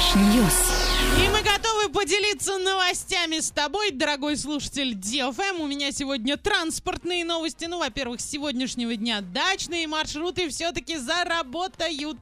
Trash news. И мы готовы поделиться новостями с тобой, дорогой слушатель DFM. У меня сегодня транспортные новости. Ну, во-первых, с сегодняшнего дня дачные маршруты все-таки заработают.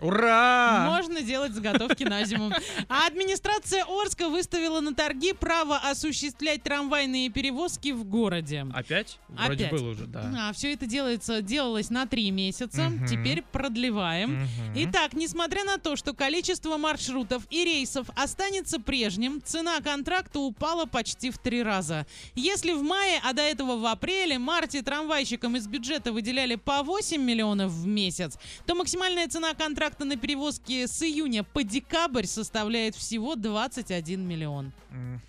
Ура! Можно делать заготовки на зиму. А администрация Орска выставила на торги право осуществлять трамвайные перевозки в городе. Опять? Вроде Опять. было уже, да. А, все это делается, делалось на три месяца. Мгм. Теперь продлеваем. Мгм. Итак, несмотря на то, что количество маршрутов и рейсов останется прежним, цена контракта упала почти в три раза. Если в мае, а до этого в апреле, марте трамвайщикам из бюджета выделяли по 8 миллионов в месяц, то максимальная цена контракта на перевозки с июня по декабрь составляет всего 21 миллион. Мгм.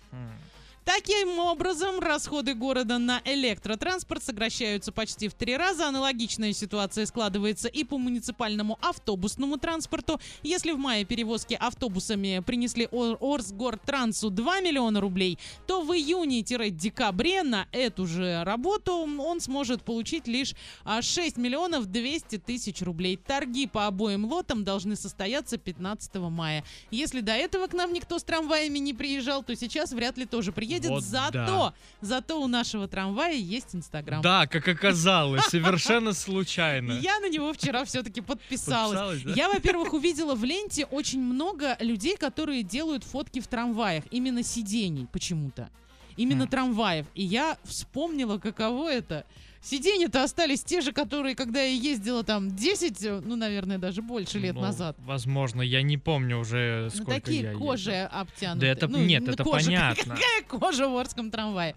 Таким образом, расходы города на электротранспорт сокращаются почти в три раза. Аналогичная ситуация складывается и по муниципальному автобусному транспорту. Если в мае перевозки автобусами принесли Ор- Орсгортрансу 2 миллиона рублей, то в июне-декабре на эту же работу он сможет получить лишь а, 6 миллионов 200 тысяч рублей. Торги по обоим лотам должны состояться 15 мая. Если до этого к нам никто с трамваями не приезжал, то сейчас вряд ли тоже приедет. Вот зато, да. зато у нашего трамвая есть Инстаграм. Да, как оказалось, совершенно случайно. Я на него вчера все-таки подписалась. Я, во-первых, увидела в ленте очень много людей, которые делают фотки в трамваях, именно сидений почему-то. Именно Хм. трамваев. И я вспомнила, каково это. Сиденья-то остались те же, которые, когда я ездила там 10, э, ну, наверное, даже больше лет Ну, назад. Возможно, я не помню уже, Ну, сколько такие я кожи обтянутые. Да это- Ну, нет, ну, это кожа. понятно. Какая кожа в Орском трамвае?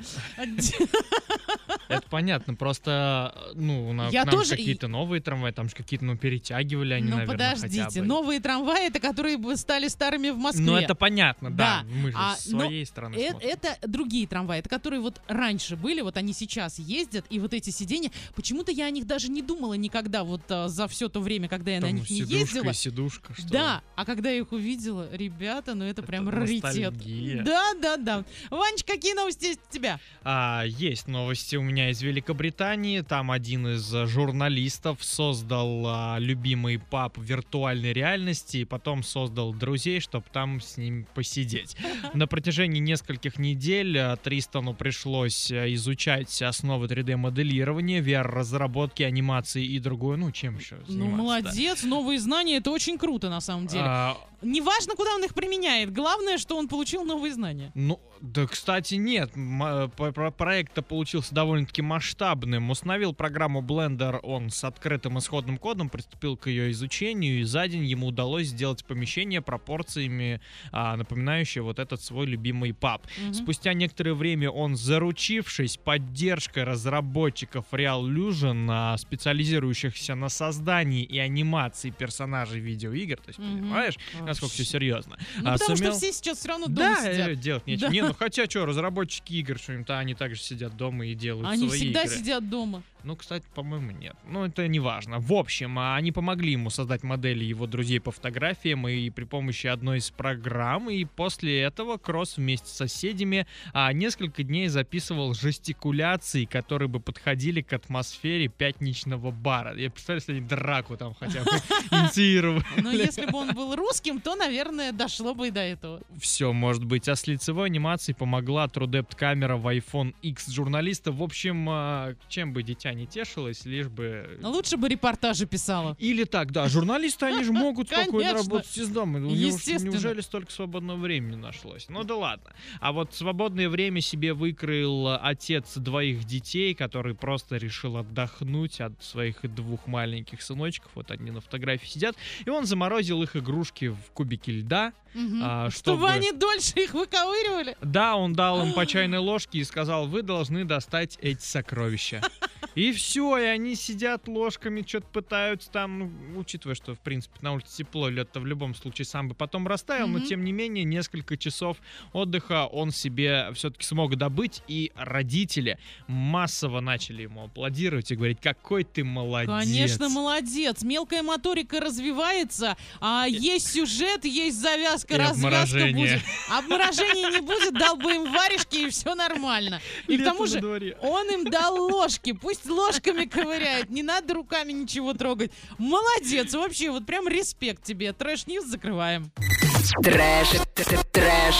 Это понятно, просто, ну, у нас какие-то новые трамваи, там же какие-то, ну, перетягивали они, Ну, наверное, хотя подождите, новые трамваи, это которые бы стали старыми в Москве. Ну, это понятно, да. Мы же А, с своей стороны Э-. Это другие трамваи, это которые вот раньше были, вот они сейчас ездят, и вот эти сиденья, почему-то я о них даже не думала никогда, вот а, за все то время, когда я на Там них не ездила. сидушка, что Да, а когда я их увидела, ребята, ну это, Это прям раритет. Да, да, да. Ванч, какие новости есть у тебя? А, есть новости у меня из Великобритании. Там один из а, журналистов создал а, любимый паб виртуальной реальности и потом создал друзей, чтобы там с ним посидеть. На протяжении нескольких недель а, Тристану пришлось а, изучать основы 3D-моделирования, VR-разработки, анимации и другое. Ну, чем еще Ну, заниматься, да. молодец, новые знания, это очень круто на самом деле. А, Неважно, куда он их применяет, главное, что он получил новые знания. Ну, да, кстати, нет. Э, Проект-то получился довольно-таки масштабным. Установил программу Blender он с открытым исходным кодом, приступил к ее изучению, и за день ему удалось сделать помещение пропорциями, а, напоминающее вот этот свой любимый паб. Мгм. Спустя некоторое время он, заручившись поддержкой разработчиков Reallusion, а, специализирующихся на создании и анимации персонажей видеоигр, то есть, Мгм. понимаешь, насколько все Вообще. серьезно. Ну, А, потому сумел- что все сейчас все равно дома да, сидят. э, делать нечего. Да. Не, ну хотя что, разработчики игр, что-нибудь, они также сидят дома и делают Они свои всегда игры. сидят дома. Ну, кстати, по-моему, нет. Ну, это не важно. В общем, а, они помогли ему создать модели его друзей по фотографиям и при помощи одной из программ. И после этого Кросс вместе с соседями а, несколько дней записывал жестикуляции, которые бы подходили к атмосфере пятничного бара. Я представляю, если они драку там хотя бы инициировали. Но если бы он был русским, то, наверное, дошло бы и до этого. Все может быть. А с лицевой анимацией помогла TrueDepth камера в iPhone X журналиста. В общем, а, чем бы дитя не тешилось, лишь бы... Лучше бы репортажи писала. Или так, да, журналисты, они же могут спокойно работать из дома. Естественно. Неужели столько свободного времени нашлось? Ну да ладно. А вот свободное время себе выкроил отец двоих детей, который просто решил отдохнуть от своих двух маленьких сыночков. Вот они на фотографии сидят. И он заморозил их игрушки в кубике льда. Мгм. А, Чтобы чтобы- они дольше их выковыривали. Да, он дал им по чайной ложке и сказал, вы должны достать эти сокровища. И все, и они сидят ложками, что-то пытаются там, ну, учитывая, что, в принципе, на улице тепло, лед-то в любом случае сам бы потом растаял, но, Мгм. тем не менее, несколько часов отдыха он себе все-таки смог добыть, и родители массово начали ему аплодировать и говорить, какой ты молодец. Конечно, молодец. Мелкая моторика развивается, а есть сюжет, есть завязка, И развязка обморожение. будет. Обморожения не будет, дал бы им варежки, и все нормально. И к тому же он им дал ложки, пусть ложками ковыряет, не надо руками ничего трогать. Молодец, вообще, вот прям респект тебе. Trash news закрываем. Trash, trash,